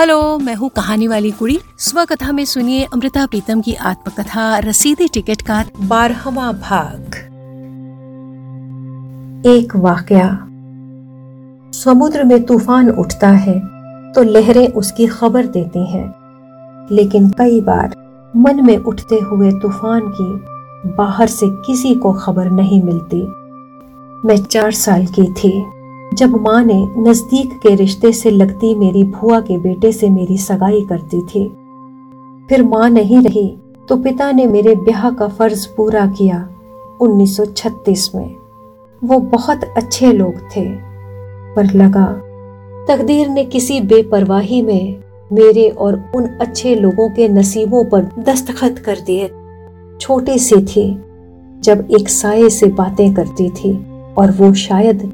Hello, मैं हूँ कहानी वाली कुड़ी। स्व कथा में सुनिए अमृता प्रीतम की आत्मकथा, रसीदी टिकट का बारहवा भाग। एक वाकया। समुद्र में तूफ़ान उठता है तो लहरें उसकी खबर देती हैं। लेकिन कई बार, मन में उठते हुए तूफ़ान की बाहर से किसी को खबर नहीं मिलती। मैं चार साल की थी। जब माँ ने नज़दीक के रिश्ते से लगती मेरी भुआ के बेटे से मेरी सगाई करती थी। फिर माँ नहीं रही तो पिता ने मेरे ब्याह का फ़र्ज़ पूरा किया 1936 में। वो बहुत अच्छे लोग थे, पर लगा, तकदीर ने किसी बेपरवाही में मेरे और उन अच्छे लोगों के नसीबों पर दस्तखत कर दिए। छोटी सी थी, जब एक साये से बातें करती थी, और वो शायद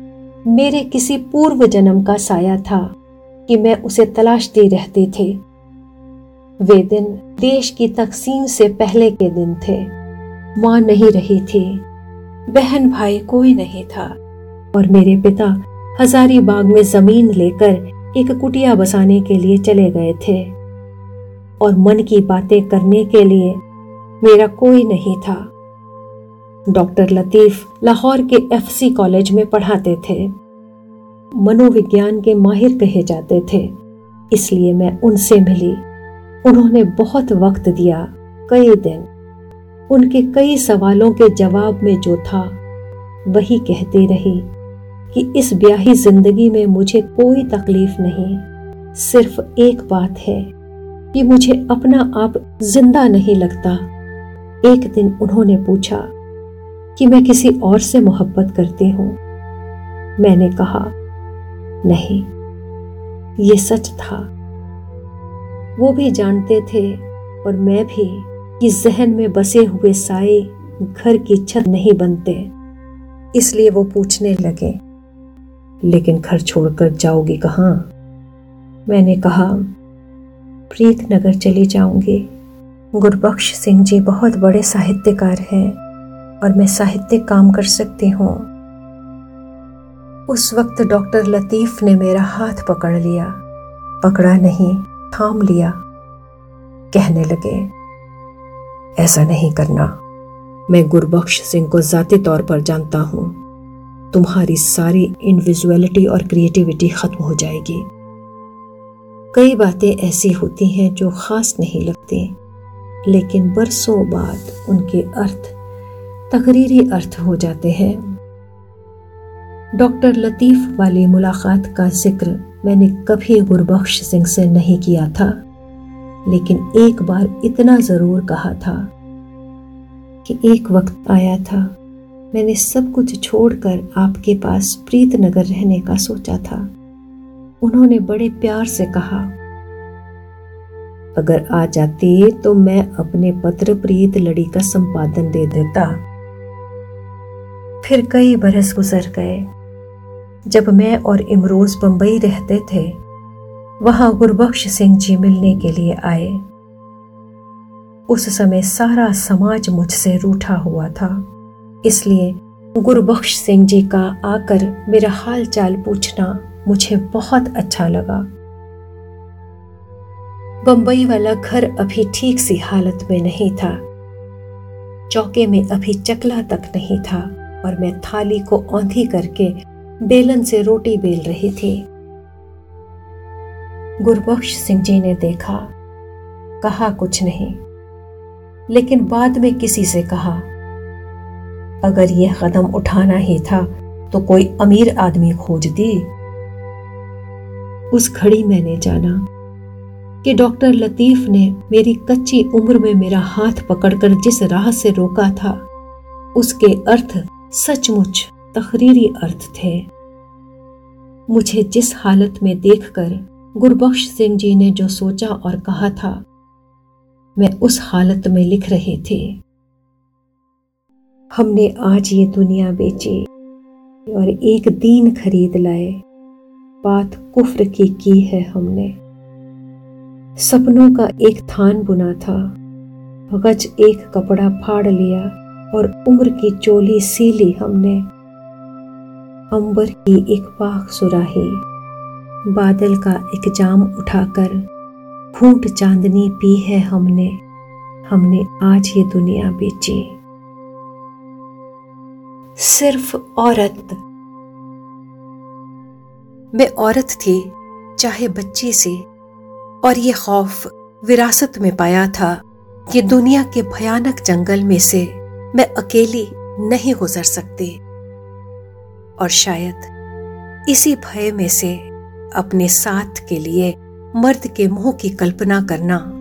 मेरे किसी पूर्व जन्म का साया था कि मैं उसे तलाशती रहती थी। वे दिन देश की तकसीम से पहले के दिन थे। माँ नहीं रही थी। बहन भाई कोई नहीं था। और मेरे पिता हजारी बाग में ज़मीन लेकर एक कुटिया बसाने के लिए चले गए थे। और मन की बातें करने के लिए मेरा कोई नहीं था। डॉक्टर लतीफ लाहौर के एफसी कॉलेज में पढ़ाते थे। मनोविज्ञान के माहिर कहे जाते थे। इसलिए मैं उनसे मिली। उन्होंने बहुत वक्त दिया, कई दिन। उनके कई सवालों के जवाब में जो था, वही कहती रही कि इस ब्याही ज़िंदगी में मुझे कोई तकलीफ़ नहीं, सिर्फ़ एक बात है कि मुझे अपना आप ज़िंदा नहीं लगता। एक दिन उन्होंने पूछा कि मैं किसी और से मोहब्बत करती हूँ। मैंने कहा, नहीं, ये सच था। वो भी जानते थे और मैं भी कि जहन में बसे हुए साए घर की छत नहीं बनते। इसलिए वो पूछने लगे, लेकिन घर छोड़कर जाओगी कहाँ? मैंने कहा, प्रीत नगर चली जाऊँगी। गुरबख्श सिंह जी बहुत बड़े साहित्यकार हैं। और मैं साहित्यिक काम कर सकती हूँ। उस वक्त डॉक्टर लतीफ ने मेरा हाथ पकड़ लिया, पकड़ा नहीं, थाम लिया। कहने लगे, ऐसा नहीं करना। मैं गुरबख्श सिंह को जाती तौर पर जानता हूँ। तुम्हारी सारी इंडिविजुअलिटी और क्रिएटिविटी खत्म हो जाएगी। कई बातें ऐसी होती हैं जो खास नहीं लगती, लेकिन बरसों बाद उनके अर्थ तकरीरी अर्थ हो जाते हैं। डॉक्टर लतीफ वाली मुलाकात का ज़िक्र मैंने कभी गुरबख्श सिंह से नहीं किया था, लेकिन एक बार इतना ज़रूर कहा था कि एक वक्त आया था, मैंने सब कुछ छोड़कर आपके पास प्रीत नगर रहने का सोचा था। उन्होंने बड़े प्यार से कहा, अगर आ जाती तो मैं अपने पत्र प्रीत लड़ी का संपादन दे देता। फिर कई बरस गुजर गए। जब मैं और इमरोज बंबई रहते थे, वहाँ गुरबख्श सिंह जी मिलने के लिए आए। उस समय सारा समाज मुझसे रूठा हुआ था, इसलिए गुरबख्श सिंह जी का आकर मेरा हाल चाल पूछना मुझे बहुत अच्छा लगा। बंबई वाला घर अभी ठीक सी हालत में नहीं था, चौके में अभी चकला तक नहीं था। और मैं थाली को औंधी करके बेलन से रोटी बेल रही थी। गुरबख्श सिंह जी ने देखा, कहा, कुछ नहीं। लेकिन बाद में किसी से कहा, अगर यह कदम उठाना ही था तो कोई अमीर आदमी खोज दी? उस घड़ी मैंने जाना कि डॉक्टर लतीफ ने मेरी कच्ची उम्र में मेरा हाथ पकड़कर जिस राह से रोका था, उसके अर्थ सचमुच तकरीरी अर्थ थे। मुझे जिस हालत में देखकर गुरबख्श सिंह जी ने जो सोचा और कहा था, मैं उस हालत में लिख रहे थे। हमने आज ये दुनिया बेची और एक दीन खरीद लाए। बात कुफ्र की की है हमने। सपनों का एक थान बुना था। गज एक कपड़ा फाड़ लिया। और उम्र की चोली सी ली हमने। अंबर की एक पाख सुराही। बादल का एक जाम उठाकर फूट चांदनी पी है हमने। हमने आज ये दुनिया बेची। सिर्फ़ औरत। मैं औरत थी, चाहे बच्ची से, और ये खौफ विरासत में पाया था कि दुनिया के भयानक जंगल में से मैं अकेली नहीं गुजर सकती। और शायद इसी भय में से अपने साथ के लिए मर्द के मुँह की कल्पना करना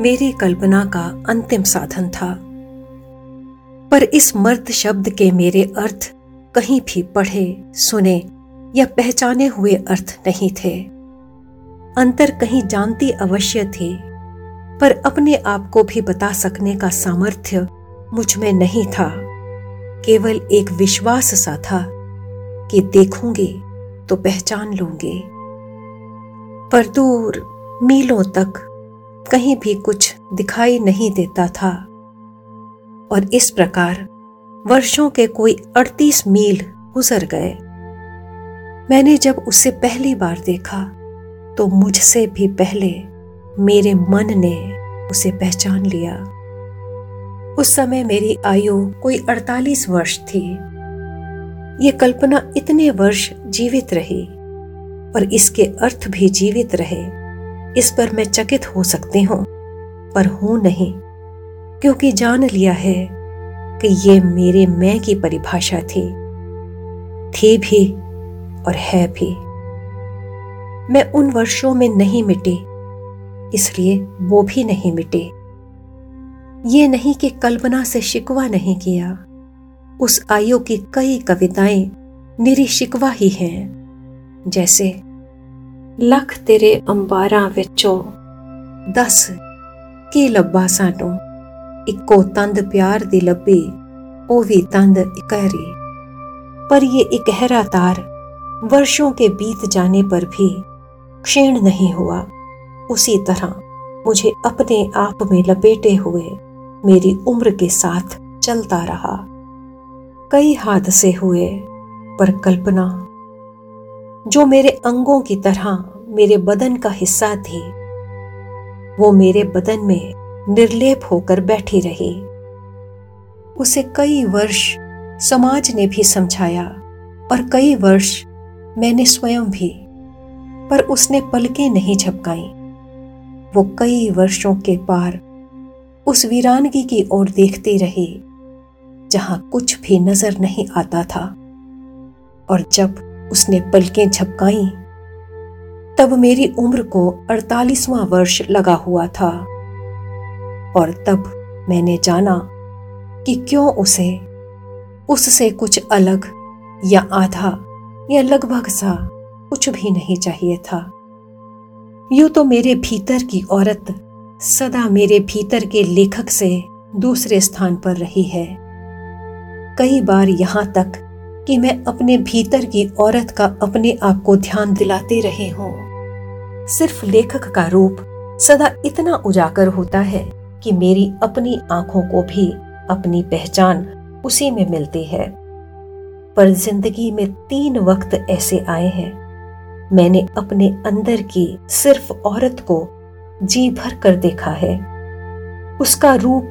मेरी कल्पना का अंतिम साधन था। पर इस मर्द शब्द के मेरे अर्थ कहीं भी पढ़े, सुने या पहचाने हुए अर्थ नहीं थे। अंतर कहीं जानती अवश्य थी, पर अपने आप को भी बता सकने का सामर्थ्य मुझमें नहीं था। केवल एक विश्वास सा था कि देखूँगी तो पहचान लूँगी। पर दूर मीलों तक कहीं भी कुछ दिखाई नहीं देता था। और इस प्रकार वर्षों के कोई अड़तीस मील गुजर गए। मैंने जब उसे पहली बार देखा तो मुझसे भी पहले मेरे मन ने उसे पहचान लिया। उस समय मेरी आयु कोई 48 वर्ष थी। ये कल्पना इतने वर्ष जीवित रही और इसके अर्थ भी जीवित रहे। इस पर मैं चकित हो सकती हूँ, पर हूँ नहीं, क्योंकि जान लिया है कि ये मेरे मैं की परिभाषा थी। थी भी और है भी। मैं उन वर्षों में नहीं मिटी, इसलिए वो भी नहीं मिटे। ये नहीं कि कल्पना से शिकवा नहीं किया। उस आयु की कई कविताएँ निरी शिकवा ही हैं। जैसे, लख तेरे अंबारा विचो, दस के लब्बा सानू इको तंद प्यार दी लब्बी, ओ भी तंद इकहरी। पर ये इकहरा तार वर्षों के बीत जाने पर भी क्षीण नहीं हुआ। उसी तरह मुझे अपने आप में लपेटे हुए मेरी उम्र के साथ चलता रहा। कई हादसे हुए, पर कल्पना, जो मेरे अंगों की तरह मेरे बदन का हिस्सा थी, वो मेरे बदन में निर्लेप होकर बैठी रही। उसे कई वर्ष समाज ने भी समझाया, और कई वर्ष मैंने स्वयं भी, पर उसने पलकें नहीं झपकाई। वो कई वर्षों के पार उस वीरानगी की ओर देखते रहे, जहाँ कुछ भी नज़र नहीं आता था। और जब उसने पलकें झपकाई, तब मेरी उम्र को अड़तालीसवां वर्ष लगा हुआ था। और तब मैंने जाना कि क्यों उसे, उससे कुछ अलग या आधा या लगभग सा कुछ भी नहीं चाहिए था। यूँ तो मेरे भीतर की औरत सदा मेरे भीतर के लेखक से दूसरे स्थान पर रही है। कई बार यहाँ तक कि मैं अपने भीतर की औरत का अपने आप को ध्यान दिलाते रहे हूँ। सिर्फ़ लेखक का रूप सदा इतना उजागर होता है कि मेरी अपनी आँखों को भी अपनी पहचान उसी में मिलती है। पर ज़िंदगी में तीन वक्त ऐसे आए हैं। मैंने अपने अंदर की सिर्फ़ औरत को जी भर कर देखा है। उसका रूप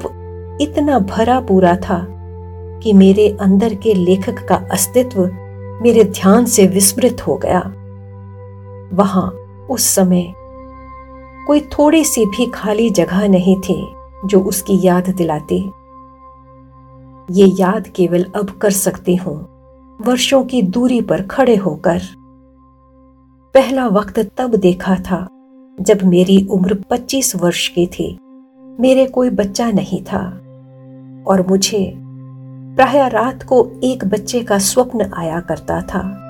इतना भरा पूरा था कि मेरे अंदर के लेखक का अस्तित्व मेरे ध्यान से विस्मृत हो गया। वहाँ उस समय कोई थोड़ी सी भी खाली जगह नहीं थी जो उसकी याद दिलाती। ये याद केवल अब कर सकती हूँ, वर्षों की दूरी पर खड़े होकर। पहला वक्त तब देखा था जब मेरी उम्र 25 वर्ष की थी, मेरे कोई बच्चा नहीं था। और मुझे प्राय रात को एक बच्चे का स्वप्न आया करता था।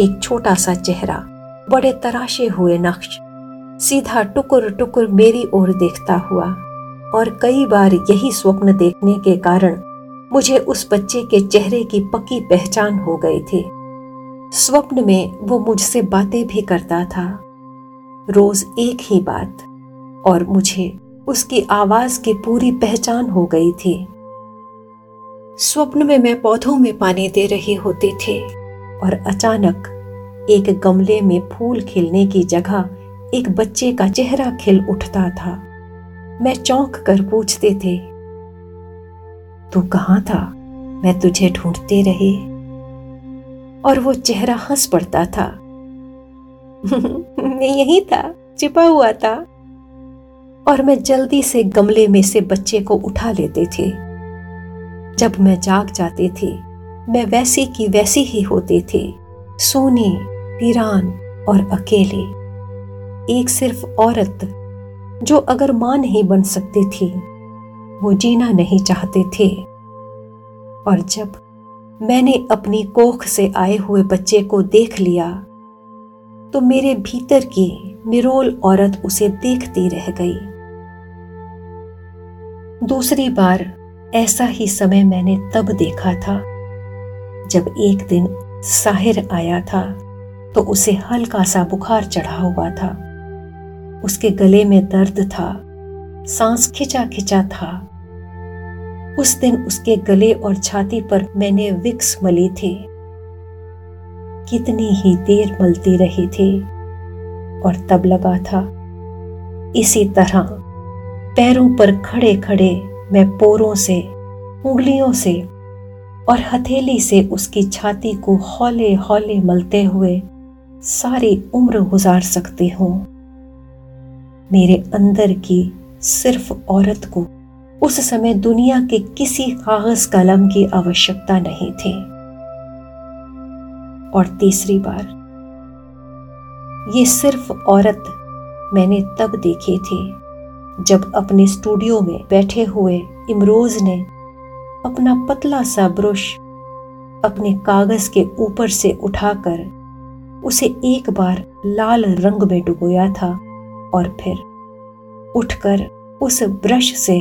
एक छोटा सा चेहरा, बड़े तराशे हुए नक्श, सीधा टुकुर टुकुर मेरी ओर देखता हुआ। और कई बार यही स्वप्न देखने के कारण मुझे उस बच्चे के चेहरे की पक्की पहचान हो गई थी। स्वप्न में वो मुझसे बातें भी करता था। रोज एक ही बात, और मुझे उसकी आवाज़ की पूरी पहचान हो गई थी। स्वप्न में मैं पौधों में पानी दे रहे होते थे, और अचानक एक गमले में फूल खिलने की जगह एक बच्चे का चेहरा खिल उठता था। मैं चौंक कर पूछते थे, तू कहाँ था? मैं तुझे ढूंढते रहे। और वो चेहरा हंस पड़ता था। मैं यही था, छिपा हुआ था। और मैं जल्दी से गमले में से बच्चे को उठा लेते थे। जब मैं जाग जाती थी, मैं वैसी की वैसी ही होती थी, सोने, वीरान और अकेले। एक सिर्फ़ औरत, जो अगर माँ नहीं बन सकती थी, वो जीना नहीं चाहते थे। और जब मैंने अपनी कोख से आए हुए बच्चे को देख लिया तो मेरे भीतर की निरोल औरत उसे देखती रह गई। दूसरी बार ऐसा ही समय मैंने तब देखा था, जब एक दिन साहिर आया था तो उसे हल्का सा बुखार चढ़ा हुआ था। उसके गले में दर्द था, सांस खिंचा खिंचा था। उस दिन उसके गले और छाती पर मैंने विक्स मली थी। कितनी ही देर मलती रही थी और तब लगा था, इसी तरह पैरों पर खड़े खड़े मैं पोरों से, उंगलियों से और हथेली से उसकी छाती को हौले हौले मलते हुए सारी उम्र गुजार सकती हूँ। मेरे अंदर की सिर्फ़ औरत को उस समय दुनिया के किसी कागज़ कलम की आवश्यकता नहीं थी। और तीसरी बार। ये सिर्फ़ औरत मैंने तब देखी थी, जब अपने स्टूडियो में बैठे हुए इमरोज ने अपना पतला सा ब्रश अपने कागज़ के ऊपर से उठाकर उसे एक बार लाल रंग में डुबोया था और फिर उठकर उस ब्रश से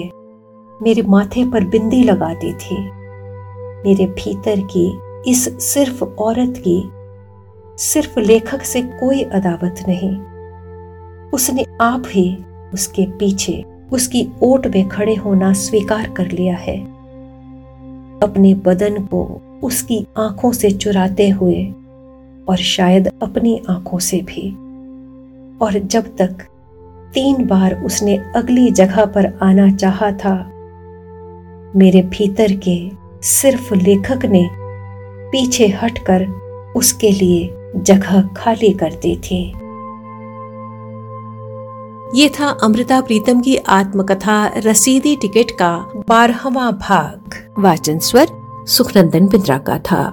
मेरे माथे पर बिंदी लगाती थी। मेरे भीतर की इस सिर्फ़ औरत की, सिर्फ़ लेखक से कोई अदावत नहीं। उसने आप ही उसके पीछे, उसकी ओट में खड़े होना स्वीकार कर लिया है। अपने बदन को उसकी आँखों से चुराते हुए और शायद अपनी आँखों से भी। और जब तक तीन बार उसने अगली जगह पर आना चाहा था, मेरे भीतर के सिर्फ़ लेखक ने पीछे हटकर उसके लिए जगह खाली करते थे। ये था अमृता प्रीतम की आत्मकथा रसीदी टिकट का बारहवा भाग। वाचन स्वर सुखनंदन बिंद्रा का था।